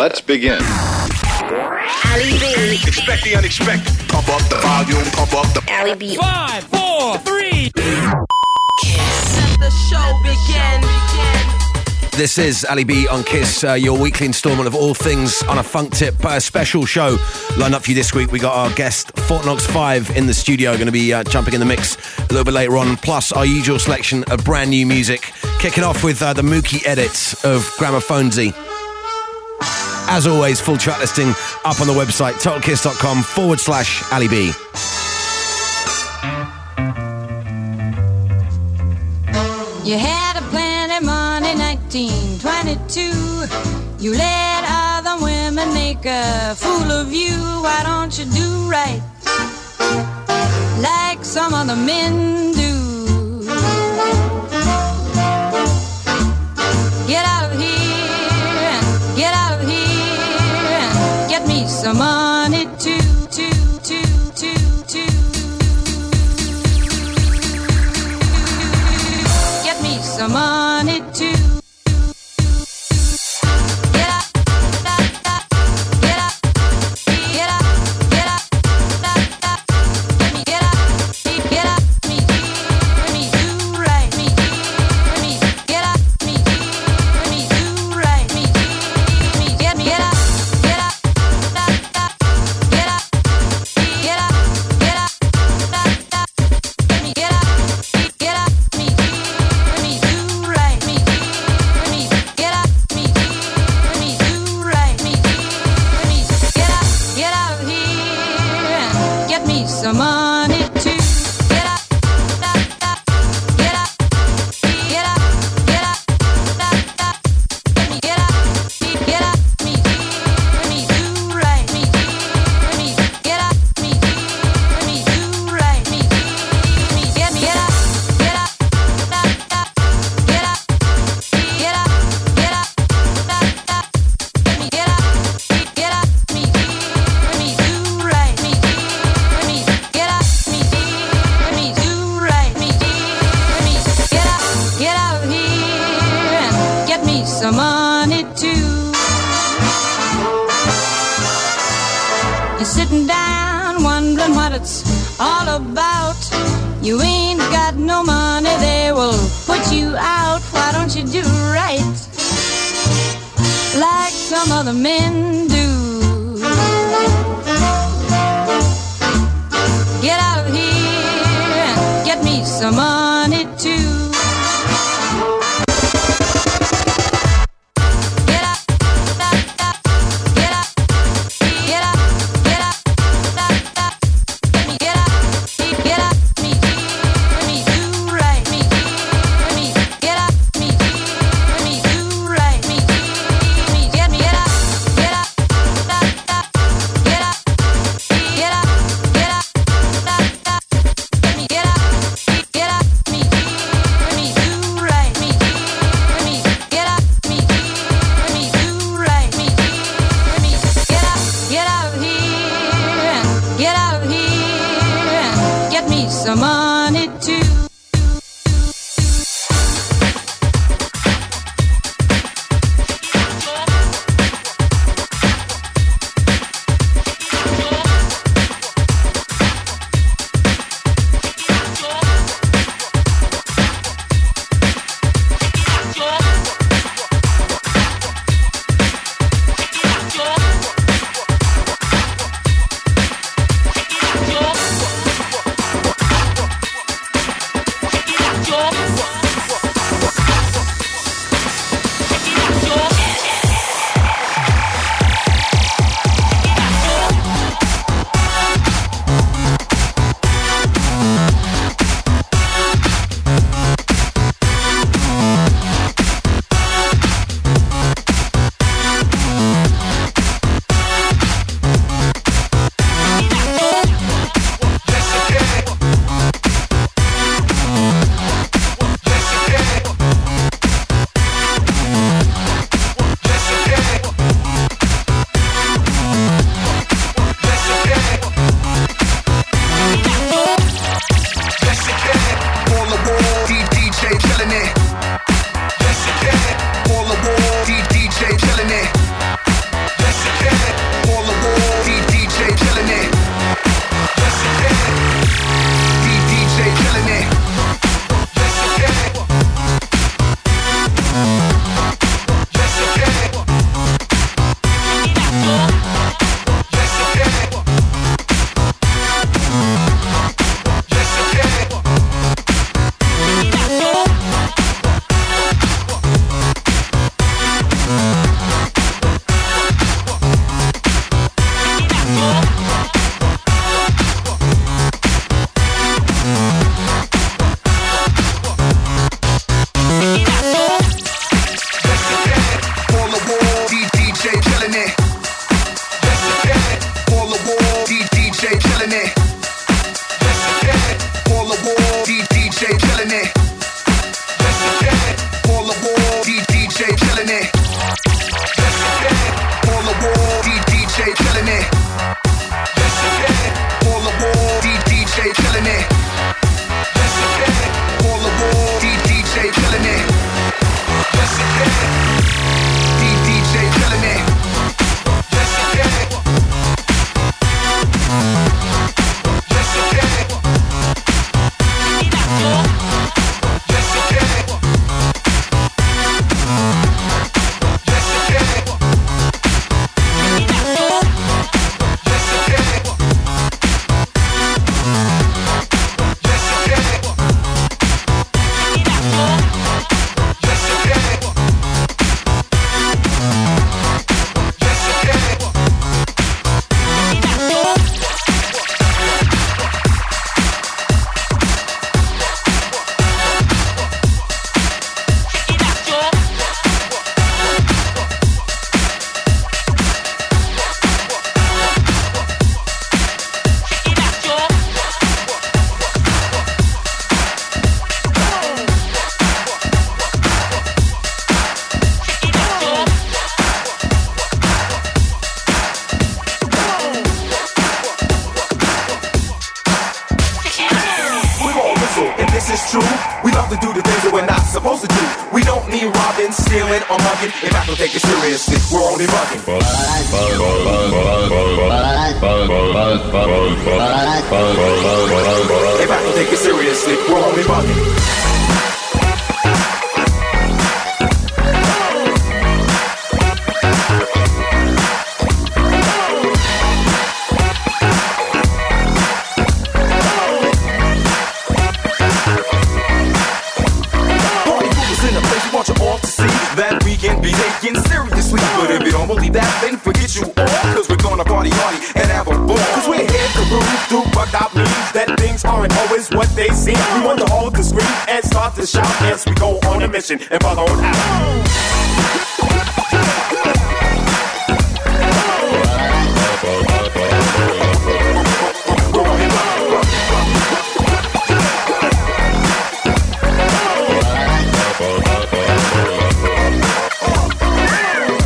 Let's begin. Ali B. Expect the unexpected. Pump up the volume, pump up the. Ali B. Five, four, three. Let the show begin. This is Ali B on Kiss, uh, your weekly instalment of all things on a funk tip. Uh, special show lined up for you this week. We got our guest Fort Knox 5 in the studio, going to be uh, jumping in the mix a little bit later on, plus our usual selection of brand new music. Kicking off with uh, the Mookie edits of Gramophonedzie. As always, full track listing up on the website, totalkiss.com forward slash Ali B. You had a plenty money, 1922. You let other women make a fool of you. Why don't you do right like some other men do? Get out of here get Some money too. To do the things that we're not supposed to do. We don't need robbing, stealing, or mugging. If I don't take it seriously, we're only bugging. If I don't take it seriously, we're only bugging. Mission and bug on out. We're only bugging.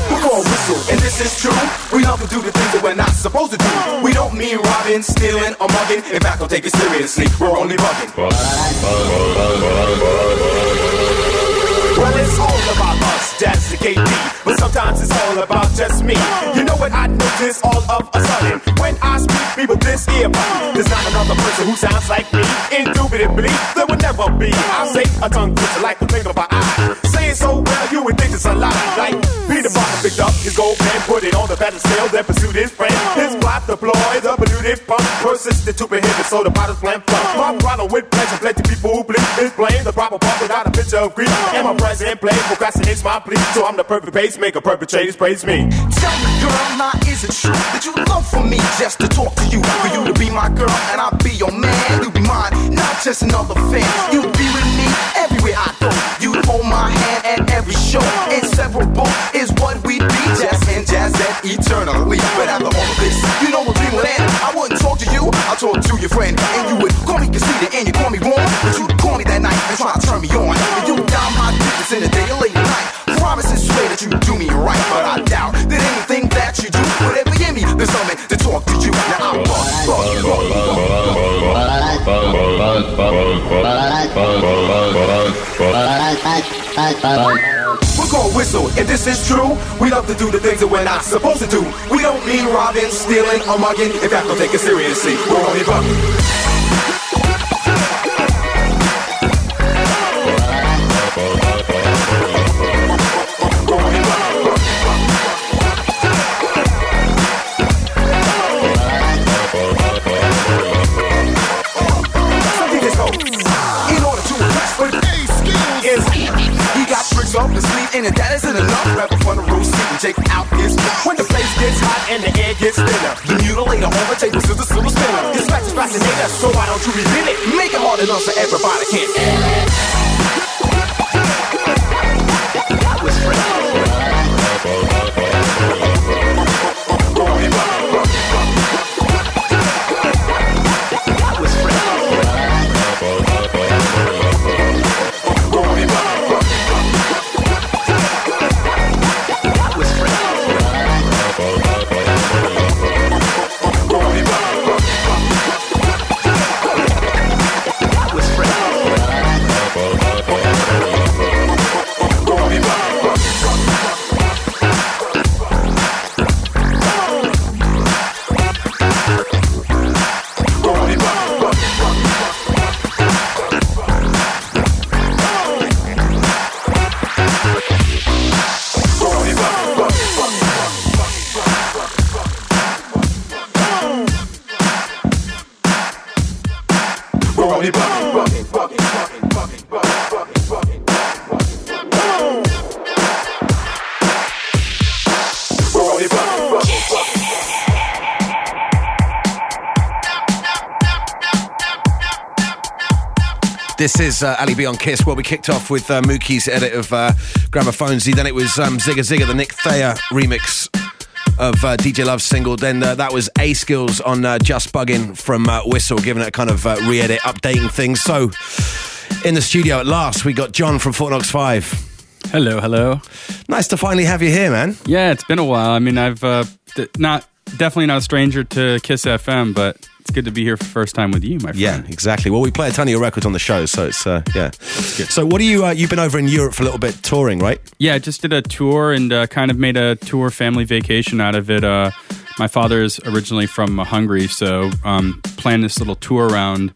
We call whistle, and this is true. We love to do the things that we're not supposed to do. We don't mean robbing, stealing, or mugging. In fact, don't take it seriously. We're only bugging. But sometimes it's all about just me. You know what I notice all of a sudden? When I speak, people this ear. There's not another person who sounds like me. Indubitably, there will never be. I say a tongue twister like the finger of an eye. Say it so well, you would think it's a lie. Like Peter Parker picked up his gold pen, put it on the battlefield, then pursued his friend. His plot deployed, the polluted pump, persisted to prohibit, so the bottles went from. My problem with pleasure, plenty people who bleed is blame the proper part without a picture of grief. And my present play procrastinates my plea, so I'm the perfect pacemaker, perpetrators praise me. Tell me, girl, now is it true that you love for me just to talk to you? For you to be my girl and I'll be your man. You be mine, not just another fan. You be with me everywhere I go. You hold my hand at every show. Is what we be. Jazz and jazz that eternally. But after all of this, you know what dream would end. I wouldn't talk to you, I talk to your friend. And you would call me conceited and you call me wrong. But you'd call me that night and try to turn me on. And you down my digits in the day or late night. Promise and swear that you do me right, but I doubt that anything that you do would ever give me the something to talk to you. Now I'm bug, bug, bug, bug. We're whistle, and this is true. We love to do the things that we're not supposed to do. We don't mean robbing, stealing, or mugging. If fact, don't take it seriously. We're only bugging. His sleeve and that isn't enough. Rapper from the roof, and check out his when the place gets hot and the air gets thinner. The mutilator on the table is the spinner. His facts is fascinating, so why don't you reveal it? Make it hard enough so everybody can feel. This is uh, Ali B on Kiss. Well, we kicked off with uh, Mookie's edit of uh, Gramophonedzie. Then it was um, Zigga Zigga, the Nick Thayer remix of uh, DJ Love's single. Then uh, that was A.Skillz on uh, Just Bugging from uh, Whistle, giving it a kind of uh, re edit, updating things. So, in the studio at last, we got John from Fort Knox 5. Hello, hello. Nice to finally have you here, man. Yeah, it's been a while. I mean, I've uh, d- not definitely not a stranger to Kiss FM, but it's good to be here for the first time with you, my friend. Yeah, exactly. Well, we play a ton of your records on the show, so it's uh, yeah. So, what do you? Uh, you've been over in Europe for a little bit touring, right? Yeah, I just did a tour and uh, kind of made a tour family vacation out of it. Uh, my father is originally from Hungary, so um, planned this little tour around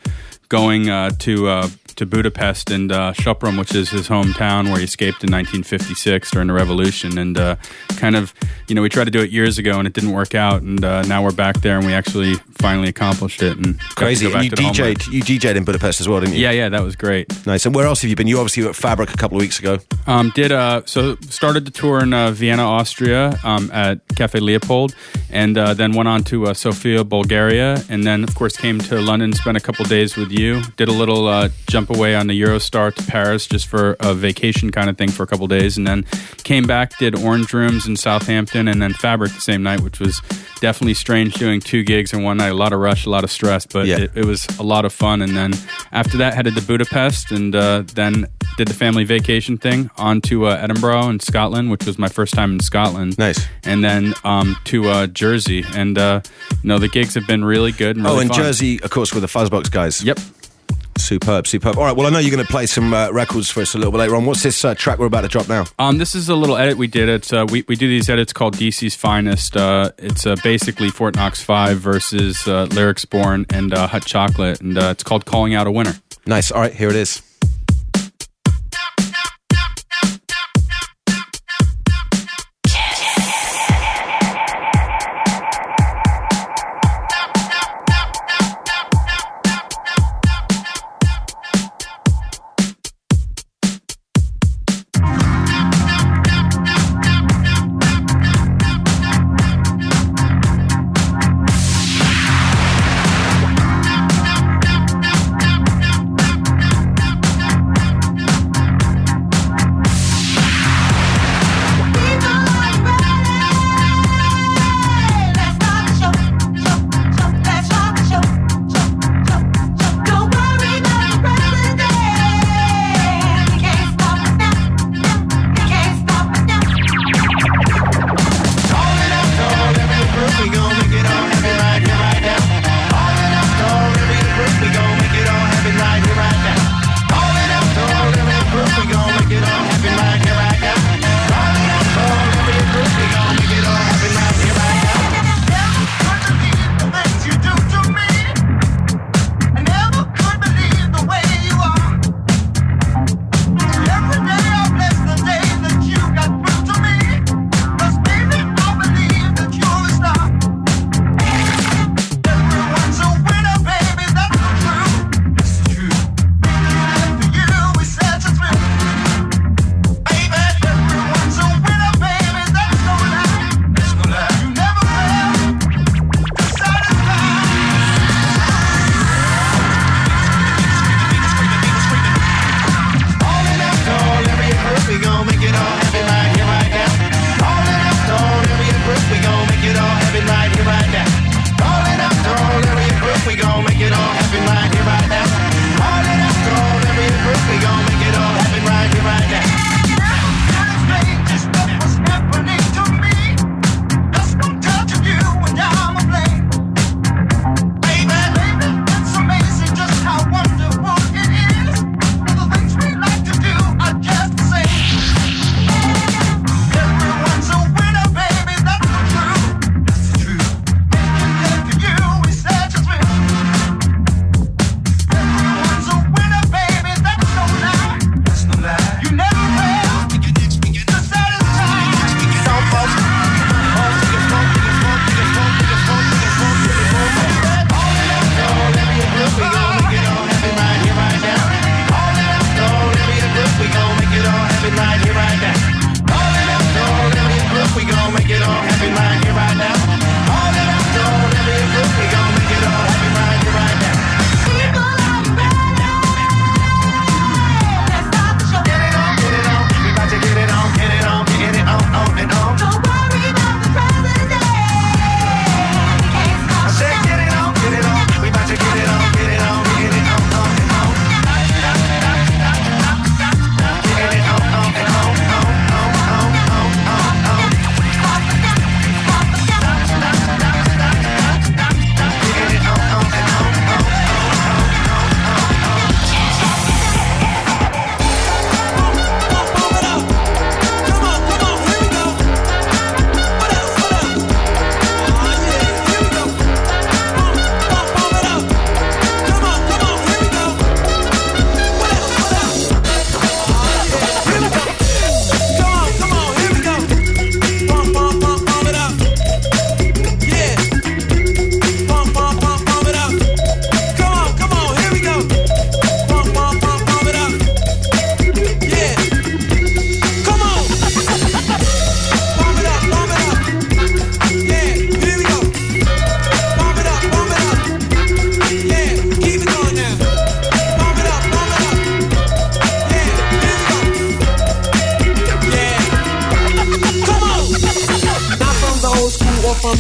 going uh, to uh, to Budapest and uh, which is his hometown where he escaped in 1956 during the revolution. And uh, kind of, you know, we tried to do it years ago and it didn't work out. And uh, now we're back there and we actually finally accomplished it. And Crazy. And you to the homeland. DJ'd, you DJ'd in Budapest as well, didn't you? Yeah, yeah, that was great. Nice. And where else have you been? You obviously were at Fabric a couple of weeks ago. Um, did uh, so started the tour in uh, Vienna, Austria, um, at Cafe Leopold, and uh, then went on to uh, Sofia, Bulgaria, and then of course came to London, spent a couple days with you, did a little uh, jump away on the Eurostar to Paris just for a vacation kind of thing for a couple days, and then came back, did Orange Rooms in Southampton, and then Fabric the same night, which was definitely strange doing two gigs in one night. A lot of rush, a lot of stress, but Yeah. it, it was a lot of fun. And then after that, headed to Budapest, and uh, then did the family vacation thing on to uh, Edinburgh in Scotland, which was my first time in Scotland. Nice. And then um, to uh, Jersey, and uh, you know the gigs have been really good. And really oh, and fun. Jersey, of course, with the Fuzzbox guys. Yep. Superb, superb. All right, well, I know you're going to play some uh, records for us a little bit later on. What's this uh, track we're about to drop now? Um, this is a little edit we did. It's uh, we we do these edits called DC's Finest. Uh, it's uh, basically Fort Knox Five versus uh, Lyrics Born and uh, Hot Chocolate, and uh, it's called Calling Out a Winner. Nice. All right, here it is.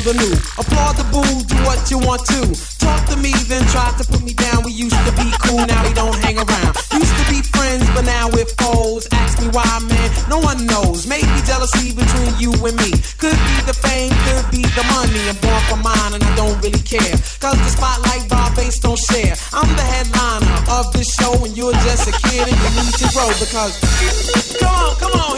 Applaud the boo, do what you want to. Talk to me, then try to put me down. We used to be cool, now we don't hang around. Used to be friends, but now we're foes. Ask me why, man, no one knows. Maybe jealousy between you and me. Could be the fame, could be the money. I'm born for mine, and I don't really care. Cause the spotlight vibe face don't share. I'm the headliner of this show, and you're just a kid, and you need to grow because. Come on, come on.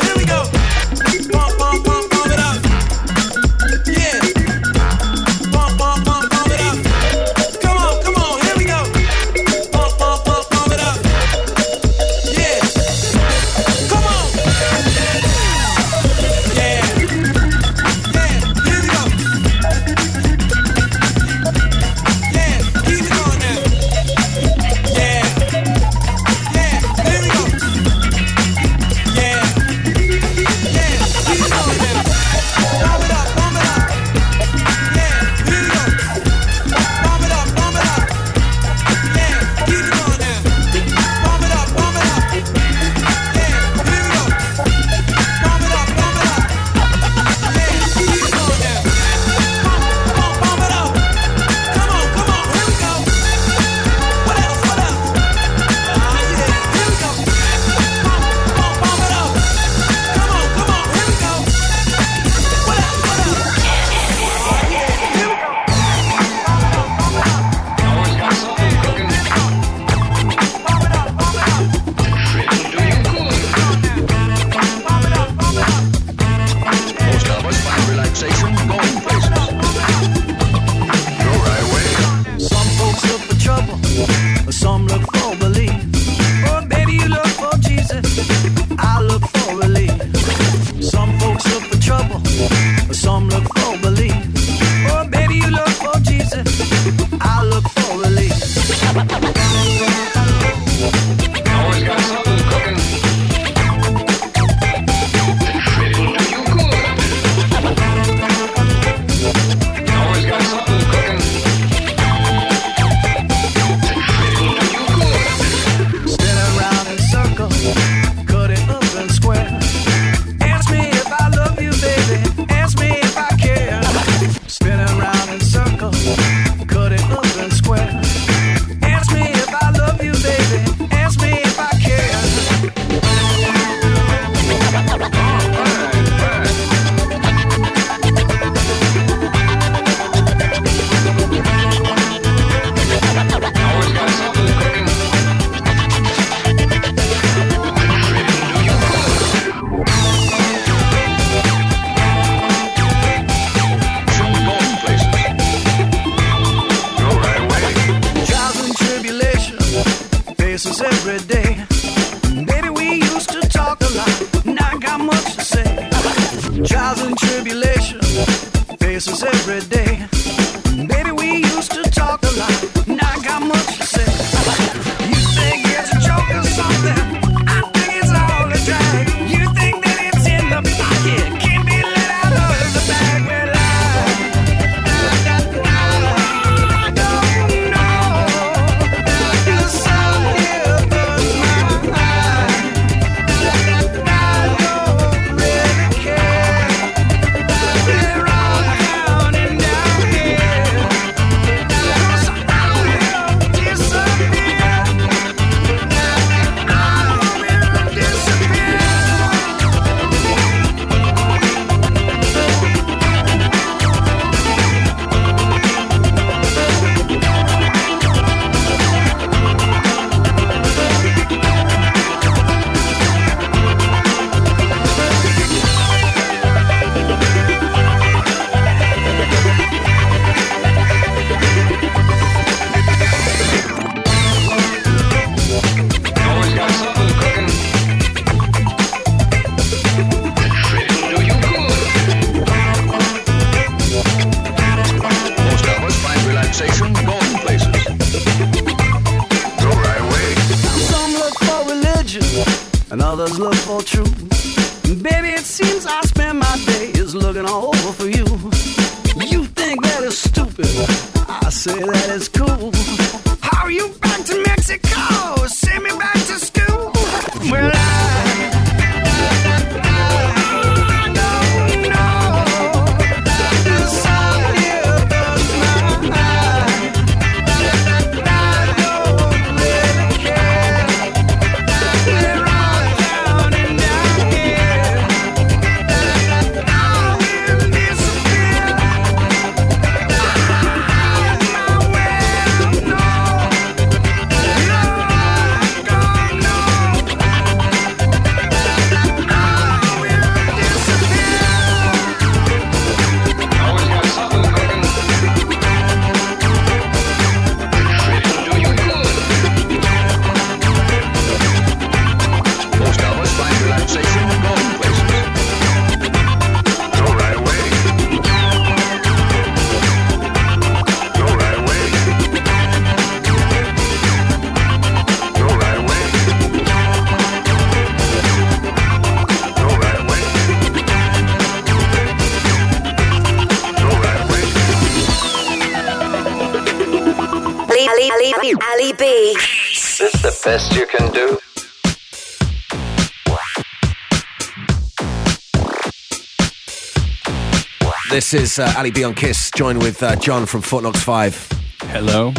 This is uh, Ali B on Kiss, joined with uh, John from Fort 5. Hello.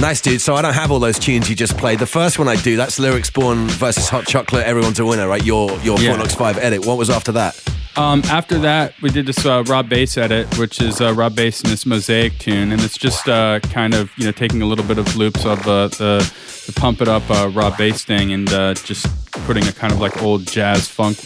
Nice, dude. So I don't have all those tunes you just played. The first one I do, that's Lyrics Born versus Hot Chocolate, Everyone's a Winner, right? Your, your Yeah. Fort 5 edit. What was after that? Um, after that, we did this uh, Rob Base edit, which is uh, Rob Base in this Mosaic tune, and it's just uh, kind of you know taking a little bit of loops of uh, the the pump it up uh, Rob Base thing, and uh, just putting a kind of like old jazz funk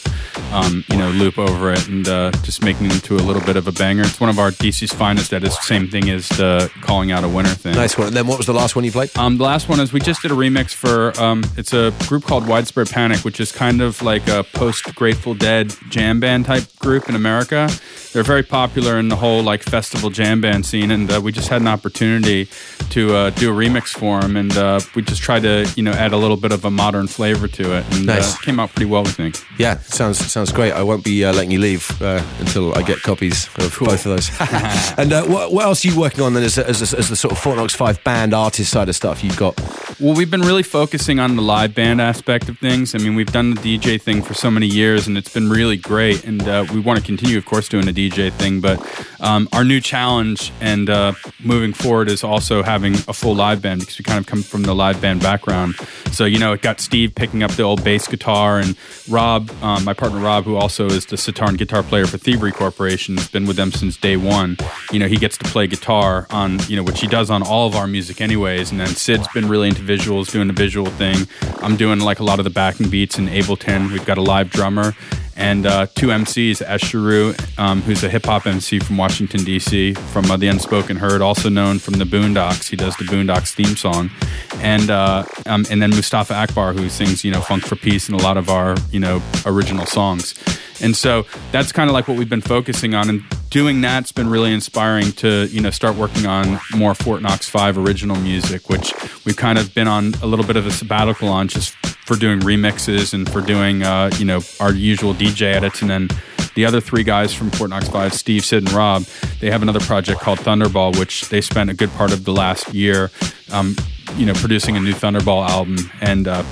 um, you know loop over it, and uh, just making it into a little bit of a banger. It's one of our DC's finest edits. Same thing as the calling out a winner thing. Nice one. And then what was the last one you played? Um, the last one is we just did a remix for um, it's a group called Widespread Panic, which is kind of like a post Grateful Dead jam band type group in America. They're very popular in the whole like festival jam band scene, and uh, we just had an opportunity to uh, do a remix for them, and uh, we just tried to you know add a little bit of a modern flavor to it, and Nice. uh, it came out pretty well, we think. Yeah, sounds sounds great. I won't be uh, letting you leave uh, until I get copies of both of those. and uh, what, what else are you working on then as, a, as, a, as the sort of Fort Knox 5 band artist side of stuff you've got? Well, we've been really focusing on the live band aspect of things. I mean, we've done the DJ thing for so many years, and it's been really great. And uh, we want to continue, of course, doing the DJ thing. But um, our new challenge and uh, moving forward is also having a full live band because we kind of come from the live band background. So, you know, it got Steve picking up the old bass guitar, and Rob, um, my partner Rob, who also is the sitar and guitar player for Thievery Corporation, has been with them since day one. You know, he gets to play guitar on, you know, which he does on all of our music anyways. And then Sid's been really into visuals, doing the visual thing. I'm doing like a lot of the backing beats in Ableton. We've got a live drummer and uh, two MCs, Asheru, um, who's a hip hop MC from Washington, D.C., from uh, the Unspoken Heard, also known from the Boondocks. He does the Boondocks theme song. And uh, um, and then Mustafa Akbar, who sings, you know, Funk for Peace and a lot of our, you know, original songs. And so that's kind of like what we've been focusing on. And doing that's been really inspiring to, you know, start working on more Fort Knox 5 original music, which we've kind of been on a little bit of a sabbatical on just for doing remixes and for doing, uh, you know, our usual DJ edits. And then the other three guys from Fort Knox 5, Steve, Sid, and Rob, they have another project called Thunderball, which they spent a good part of the last year, um, you know, producing a new Thunderball album. And, uh,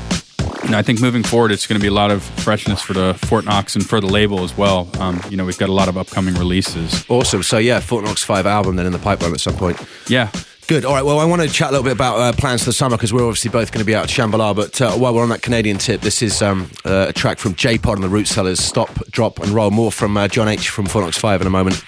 and I think moving forward, it's going to be a lot of freshness for the Fort Knox and for the label as well. Um, you know, we've got a lot of upcoming releases. Awesome. So, yeah, Fort Knox 5 album then in the pipeline at some point. Yeah. Good. All right. Well, I want to chat a little bit about uh, plans for the summer because we're obviously both going to be out at Shambhala. But uh, while we're on that Canadian tip, this is um, uh, a track from J Pod and the Root Sellers. Stop, drop, and roll. More from uh, John H from Knox Five in a moment.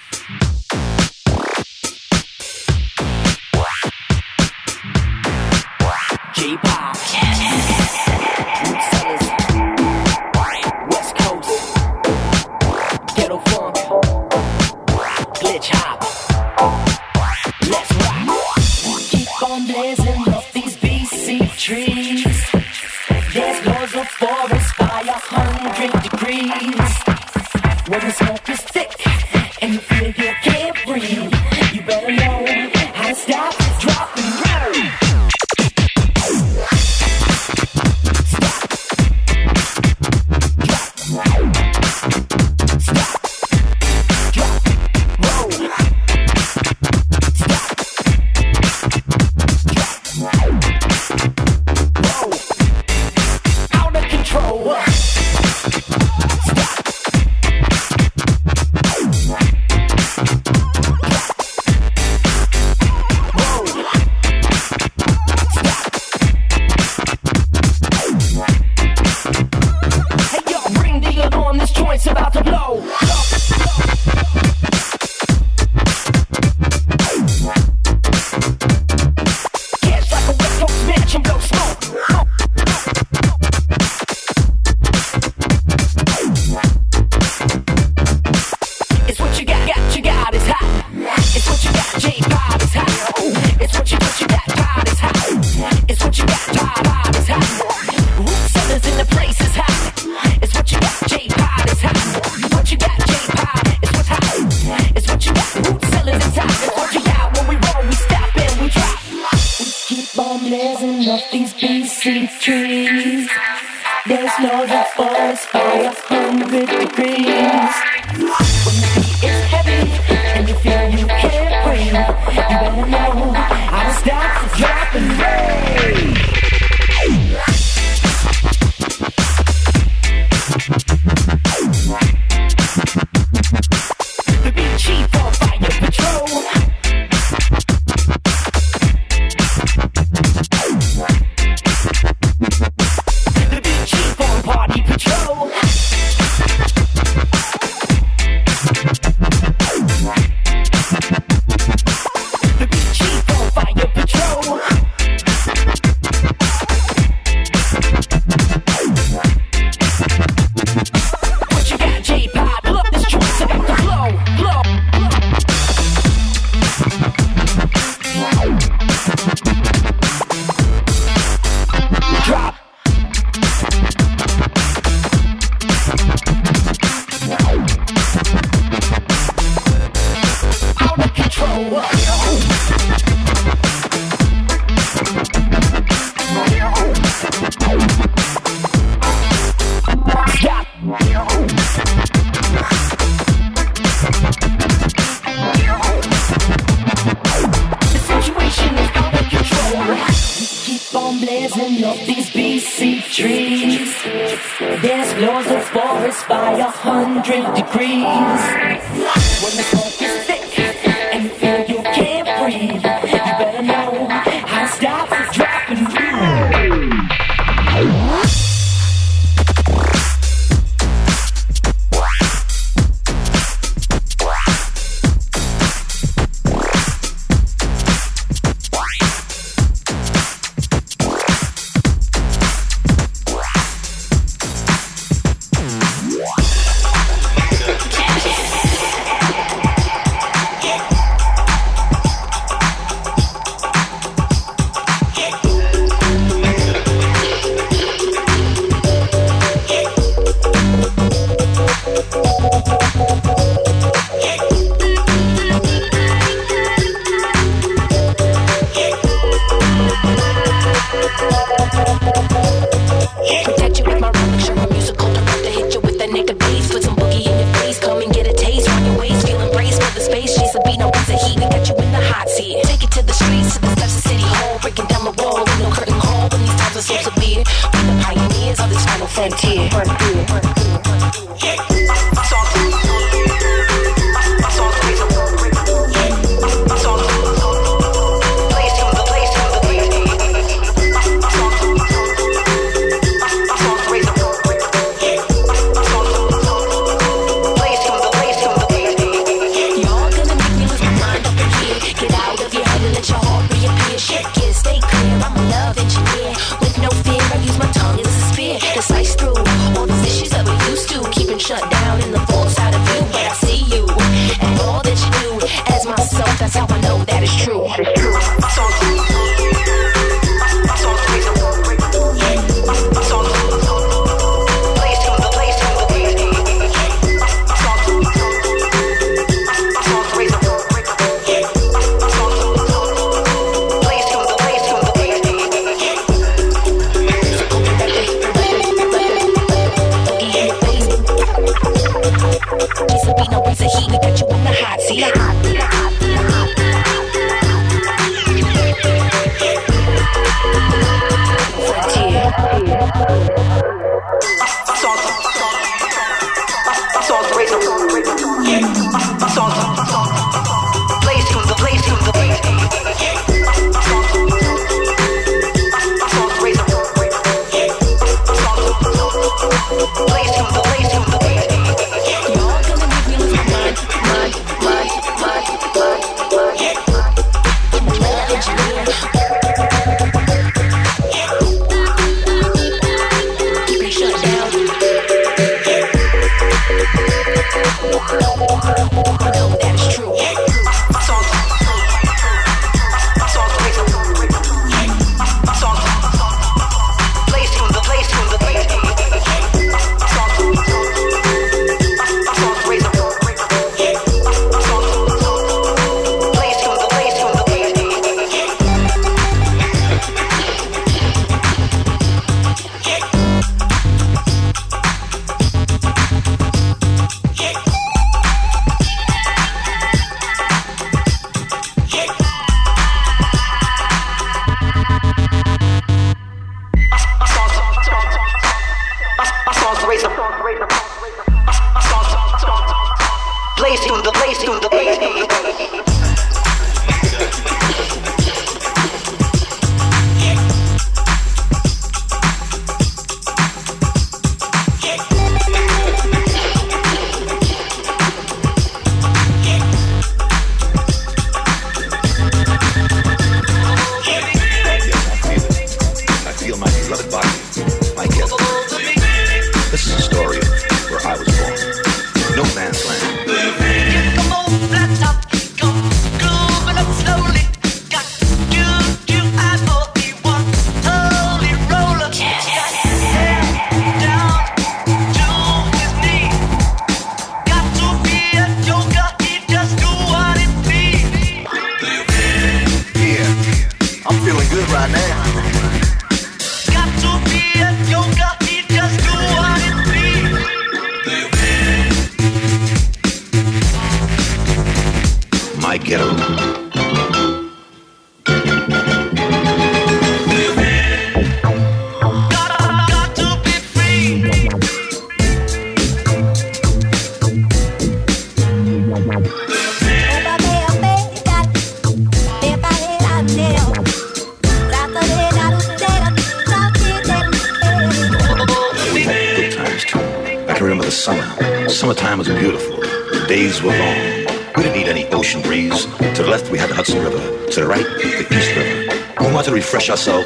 BC trees. There's no by by a hundred degrees.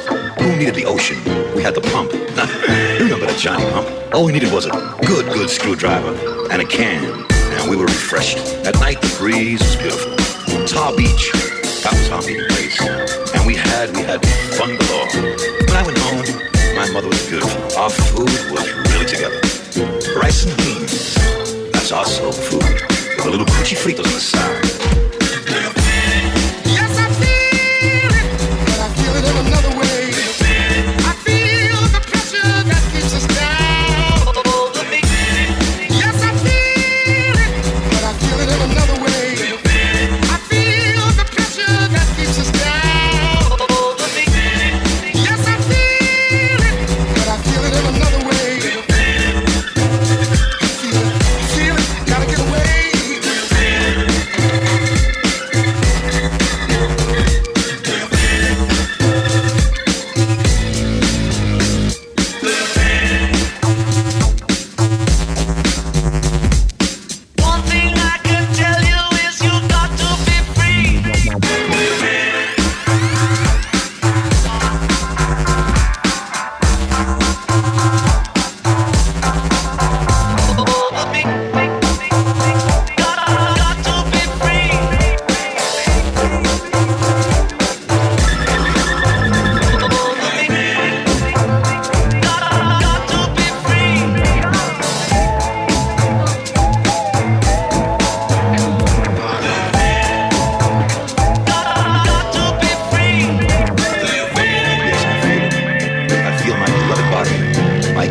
Who needed the ocean? We had the pump. you remember the Johnny pump? All we needed was a good, good screwdriver and a can. And we were refreshed. At night, the breeze was beautiful. Tar Beach, that was our meeting place. And we had, we had fun galore. When I went home, my mother was beautiful. Our food was really together. Rice and beans, that's our soul food. With a little coochie fritos on the side.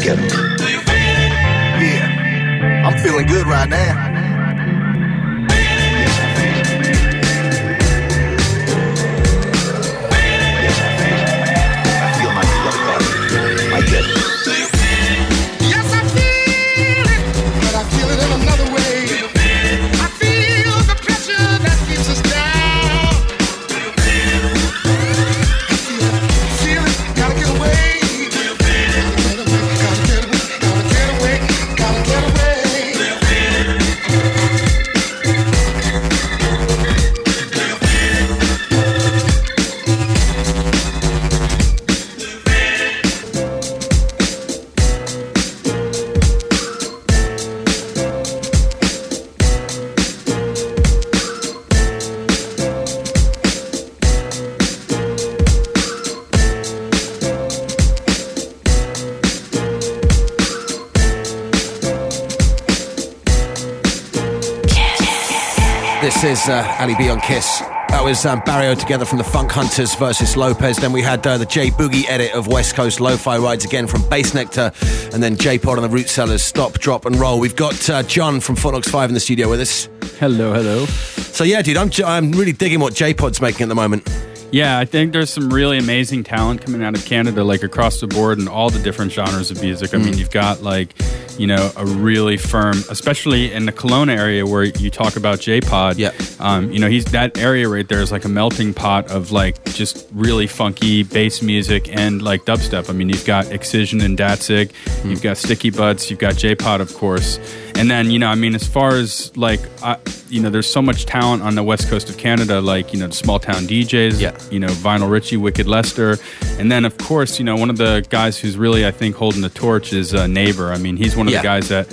Ghetto. Yeah, I'm feeling good right now. Uh, Ali B on Kiss. That was um, Barrio together from the Funk Hunters versus Lopez. Then we had uh, the J Boogie edit of West Coast Lo-Fi Rides again from Bassnectar, and then J Pod and the Root Sellers Stop, Drop, and Roll. We've got uh, John from Fort Knox Five in the studio with us. Hello, hello. So yeah, dude, I'm I'm really digging what J Pod's making at the moment. Yeah, I think there's some really amazing talent coming out of Canada, like across the board and all the different genres of music. I Mm. mean, you've got like, you know, a really firm, especially in the Kelowna area where you talk about J-Pod. Yeah. Um, you know, he's that area right there is like a melting pot of like just really funky bass music and like dubstep. I mean, you've got Excision and Datsik, Mm. you've got Sticky Buds, you've got J-Pod, of course. And then, you know, I mean, as far as like, I, you know, there's so much talent on the west coast of Canada, like, you know, the small town DJs, yeah. you know, Vinyl Richie, Wicked Lester. And then, of course, you know, one of the guys who's really, I think, holding the torch is uh, Neighbor. I mean, he's one of Yeah. the guys that,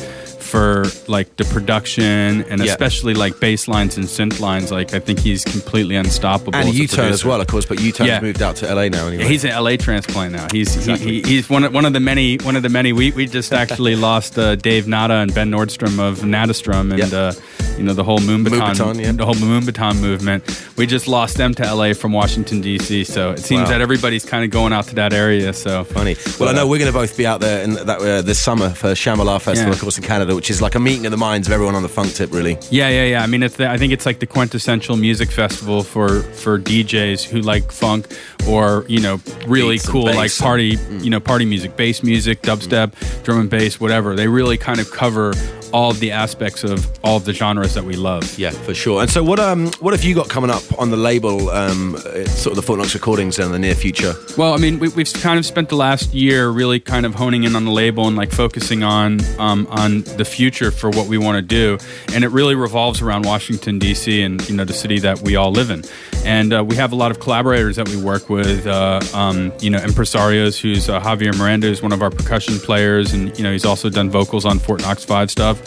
for like the production and Yeah. especially like bass lines and synth lines, like, I think he's completely unstoppable. And U-turn as well, of course. But U-turn's Yeah. moved out to LA now anyway. Yeah, he's an LA transplant now. He's Exactly. he, he, he's one of, one of the many one of the many. We we just actually lost uh, Dave Nada and Ben Nordstrom of Nadastrom, and uh, you know, the whole Moombahton, Baton, yeah. the whole Moombahton movement. We just lost them to LA from Washington D.C. So it seems Wow. that everybody's kind of going out to that area. So Funny. Well, I know we're going to both be out there in that uh, this summer for Shambhala Festival, Yeah. of course, in Canada, which is like a meeting of the minds of everyone on the funk tip, really. Yeah, yeah, yeah. I mean, it's the, I think it's like the quintessential music festival for for DJs who like funk or you know really Beats cool like party you know party music, bass music, dubstep, drum and bass, whatever. They really kind of cover all of the aspects of all of the genres that we love. Yeah, for sure. And so, what um, what have you got coming up on the label? Um, sort of the Fort Knox recordings in the near future. Well, I mean, we, we've kind of spent the last year really kind of honing in on the label and like focusing on um, on the future for what we want to do, and it really revolves around Washington D.C. and you know the city that we all live in. And uh, we have a lot of collaborators that we work with. With uh, um, you know, impresarios, who's uh, Javier Miranda, who's one of our percussion players, and you know he's also done vocals on Fort Knox Five stuff.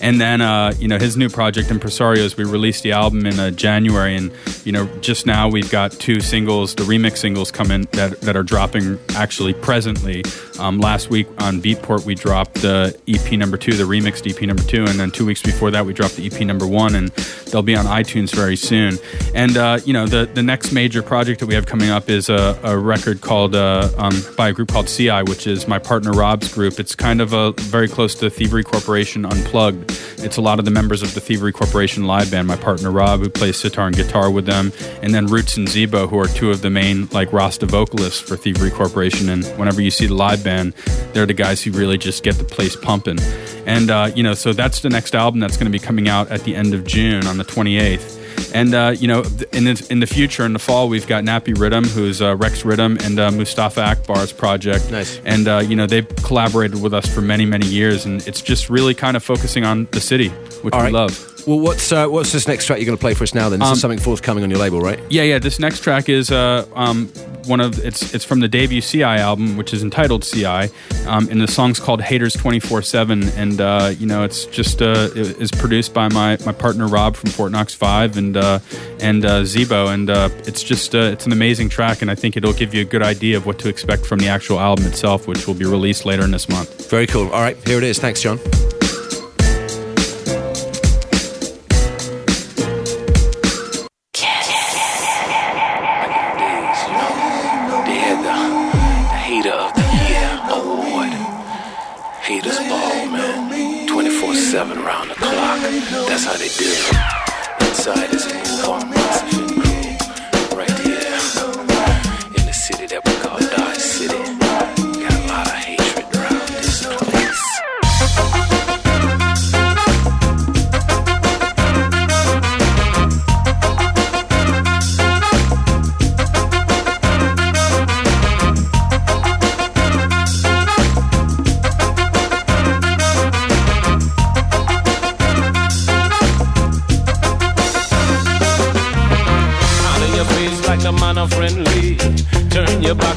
And then uh, you know his new project, Impresarios, we released the album in uh, January, and you know just now we've got two singles, the remix singles coming that that are dropping actually presently. Um, last week on Beatport we dropped the EP number two, the remixed EP number two, and then two weeks before that we dropped the EP number one, and they'll be on iTunes very soon. And uh, you know the the next major project that we have coming up is a, a record called uh, um, by a group called See-I, which is my partner Rob's group. It's kind of a very close to Thievery Corporation Unplugged. It's a lot of the members of the Thievery Corporation live band. My partner Rob, who plays sitar and guitar with them, and then Roots and Zeebo, who are two of the main like Rasta vocalists for Thievery Corporation. And whenever you see the live band, they're the guys who really just get the place pumping. And uh, you know, so that's the next album that's going to be coming out at the end of June on the 28th. And uh, you know, in the, in the future, in the fall, we've got Nappy Rhythm, who's uh, Rex Rhythm, and uh, Mustafa Akbar's project. Nice. And uh, you know, they've collaborated with us for many, many years, and it's just really kind of focusing on the city, which All we right. love. Well, what's uh, what's this next track you're going to play for us now? Then this Um, is something forthcoming on your label, right? Yeah, yeah. This next track is uh, um, one of it's it's from the debut See-I album, which is entitled See-I, um, and the song's called Haters Twenty Four Seven, and uh, you know it's just uh, it is produced by my, my partner Rob from Fort Knox Five and uh, and uh, Zeebo, and uh, it's just uh, it's an amazing track, and I think it'll give you a good idea of what to expect from the actual album itself, which will be released later in this month. Very cool. All right, here it is. Thanks, John.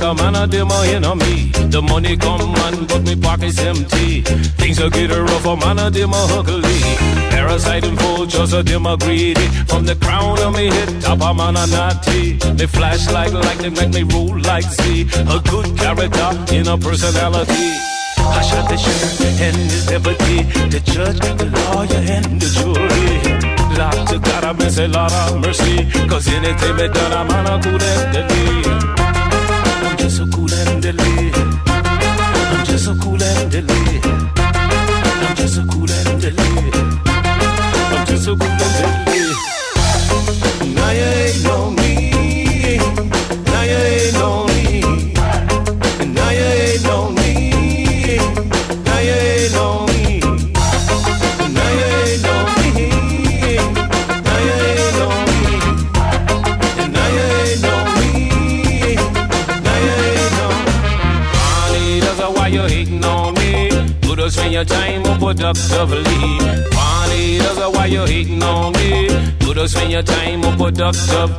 A man a them a enemy. The money come man, but me pockets empty. Things are getting rough, a man a them a ugly. Parasite and vultures a them a greedy. From the crown of me head, top a man a naughty. Me flash like lightning, make me roll like sea. A good character in a personality. I shot the sheriff and his deputy, the judge, the lawyer, and the jury. Doctor God, I miss a lot of mercy. Cause anything me done, I'm on a and deadly. I'm just so cool and deadly. I'm just so cool and deadly. I'm just so cool and deadly. I'm just so cool and deadly. Your time more productively. Funny, that's why you hating on me. You don't spend your time productive.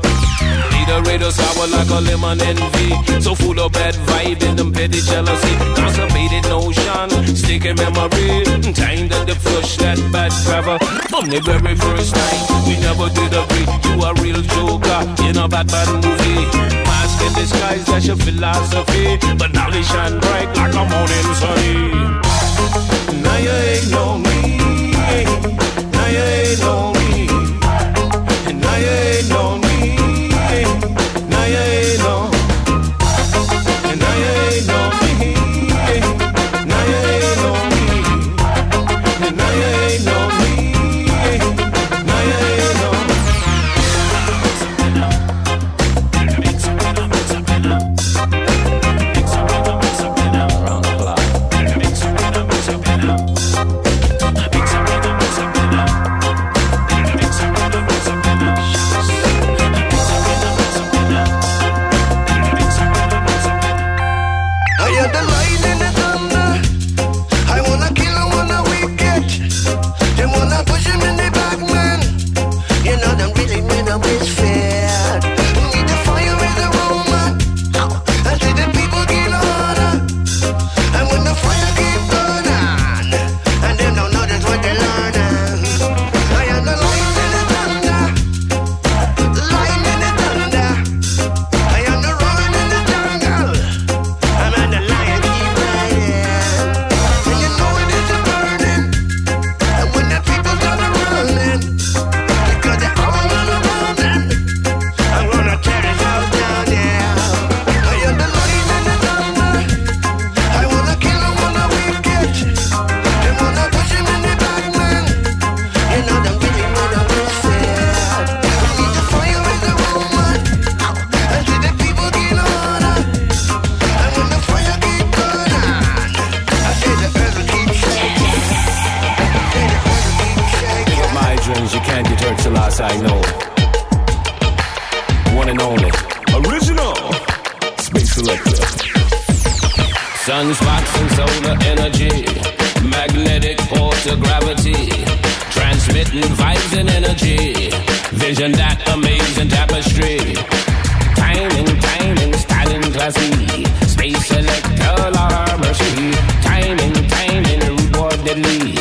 Need a radio sour like a lemon envy. So full of bad vibe and them petty jealousy. Constipated notion, sticking memory. Time that the flush that bad forever. From the very first night, we never did agree. You a real joker in a bad bad movie. Mask in disguise, that's your philosophy. But now they shine bright like a morning sunny. You can't get hurt till I say no. One and only. Original. Space Selector. Sun, and solar energy. Magnetic force of gravity. Transmitting vibes and energy. Vision that amazing tapestry. Timing, timing, styling classy. Space Selector, our mercy. Timing, timing, reward deadly.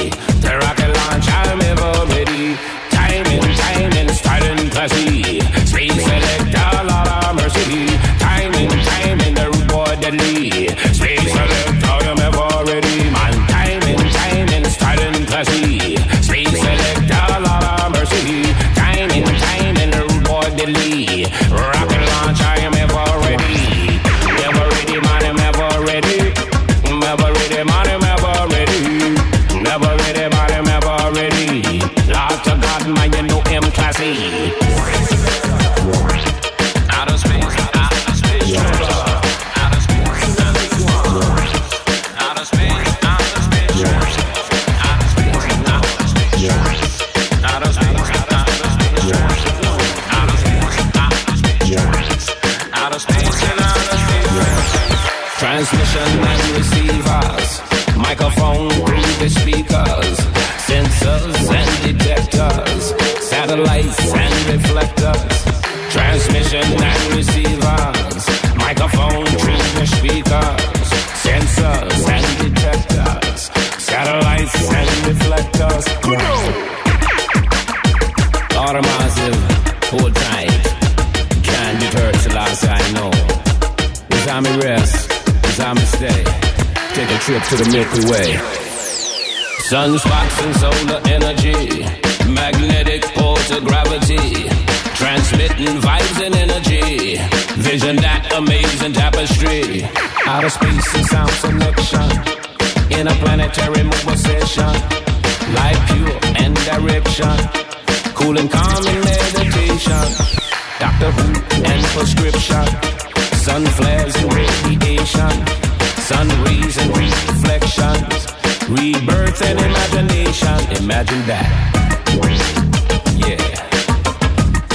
Or massive who Can't deter the I know. It's time to rest, it's stay. Take a trip to the Milky Way. Sun, and solar energy Magnetic force of gravity. Transmitting vibes and energy. Vision that amazing tapestry. Outer space and sound selection. In a planetary mobilization, life pure and direction. Cool and calm in meditation. Doctor Who and prescription. Sun flares and radiation. Sun rays and reflections. Rebirth and imagination. Imagine that. Yeah.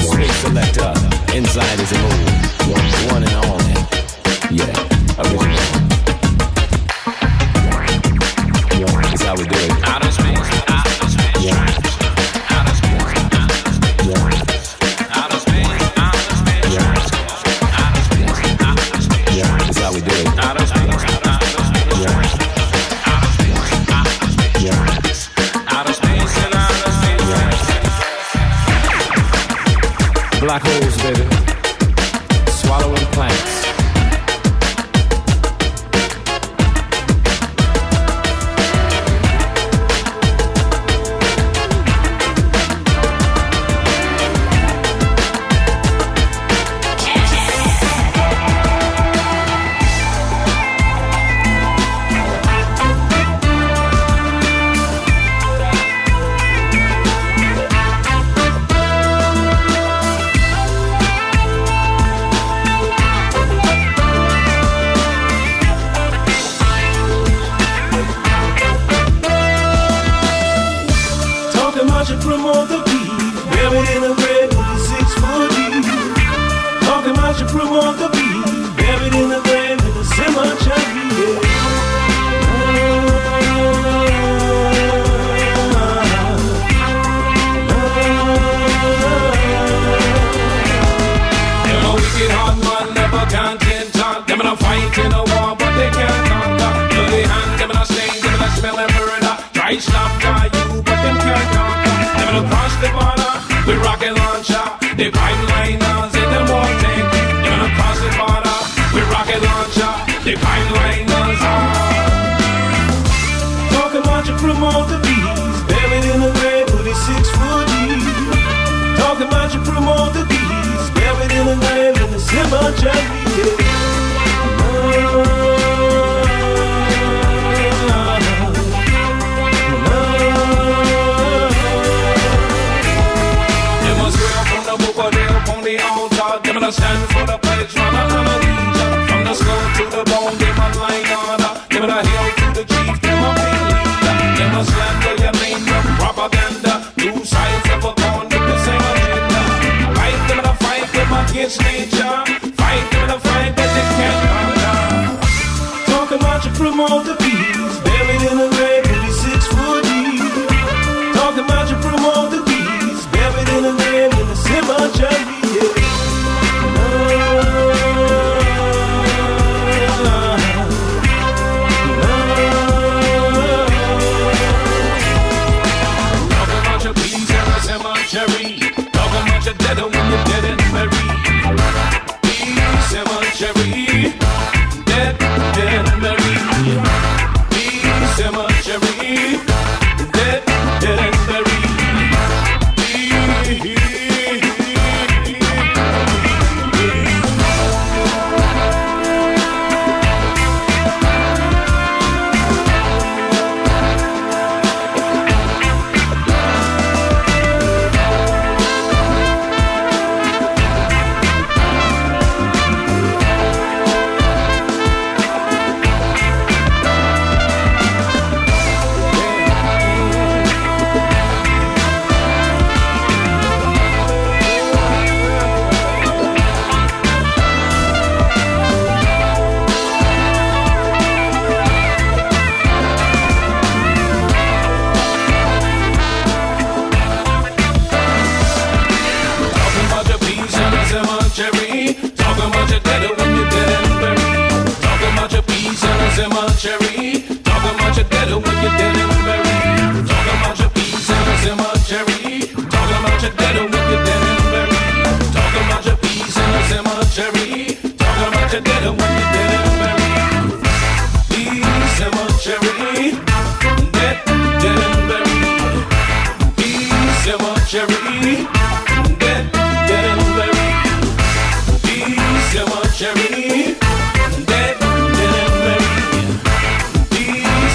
Space selector. Inside is a moon. One and only. Yeah. Original.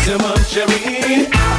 Peace cemetery.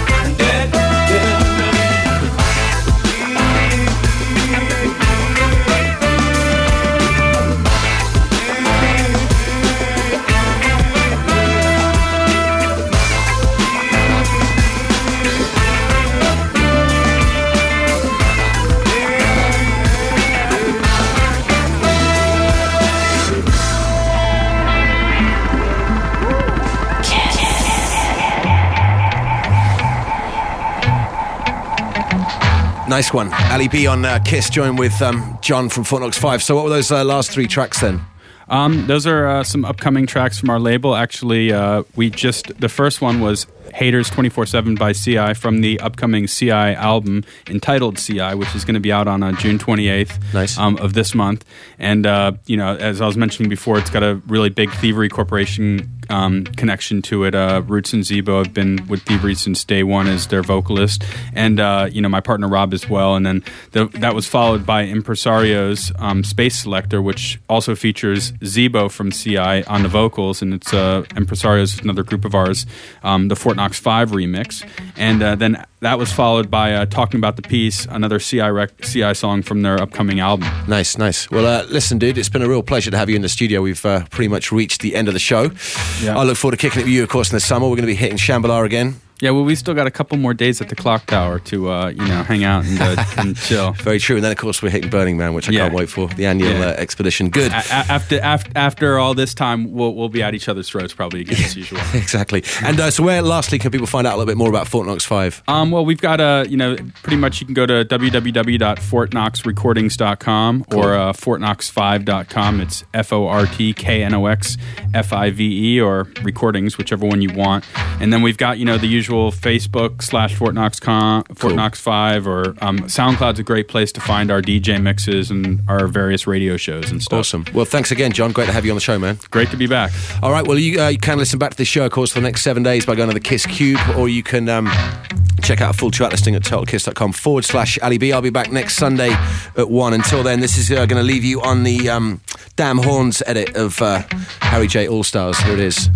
Nice one. Ali B on uh, Kiss, joined with um, John from Fort Knox 5. So, what were those uh, last three tracks then? Um, those are uh, some upcoming tracks from our label. Actually, uh, we just the first one was Haters 24 7 by See-I from the upcoming See-I album entitled See-I, which is going to be out on uh, June 28th Nice. um, of this month. And, uh, you know, as I was mentioning before, it's got a really big Thievery Corporation um, connection to it. Uh, Roots and Zeebo have been with Thievery since day one as their vocalist. And, uh, you know, my partner Rob as well. And then the, that was followed by Impresario's um, Space Selector, which also features Zeebo from See-I on the vocals. And it's uh, Impresario's another group of ours, um, the Fort Knox 5 remix. And uh, then that was followed by uh, Talking About the Peace, another See-I, rec- See-I song from their upcoming album. Nice, nice. Well, uh, listen, dude, it's been a real pleasure to have you in the studio. We've uh, pretty much reached the end of the show. Yeah. I look forward to kicking it with you, of course, in the summer. We're going to be hitting Shambhala again. Yeah, well, we still got a couple more days at the clock tower to, uh, you know, hang out and, uh, and chill. Very true. And then, of course, we're hitting Burning Man, which I Yeah. can't wait for. The annual Yeah. uh, expedition. Good. A- after, after after all this time, we'll we'll be at each other's throats probably again as usual. exactly. And uh, so, where, lastly, can people find out a little bit more about Fort Knox 5? Um, well, we've got a, you know, pretty much you can go to www.fortknoxrecordings.com or uh, fortknox5.com. It's F O R T K N O X F I V E or recordings, whichever one you want. And then we've got, you know, the usual Facebook slash Fort Knox, com, Fort Knox 5 or um, SoundCloud's a great place to find our DJ mixes and our various radio shows and stuff. Awesome. Well, thanks again, John. Great to have you on the show, man. Great to be back. All right. Well, you, uh, you can listen back to this show, of course, for the next seven days by going to the Kiss Cube, or you can um, check out a full track listing at totalkiss.com forward slash Ali B. I'll be back next Sunday at one. Until then, this is uh, going to leave you on the um, Damn Horns edit of uh, Harry J. All Stars. Here it is.